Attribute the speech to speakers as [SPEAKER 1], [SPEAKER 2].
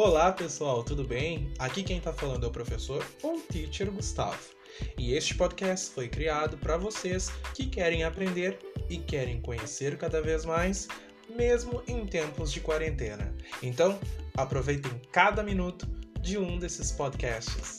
[SPEAKER 1] Olá pessoal, tudo bem? Aqui quem está falando é o professor ou teacher Gustavo. E este podcast foi criado para vocês que querem aprender e querem conhecer cada vez mais, mesmo em tempos de quarentena. Então, aproveitem cada minuto de um desses podcasts.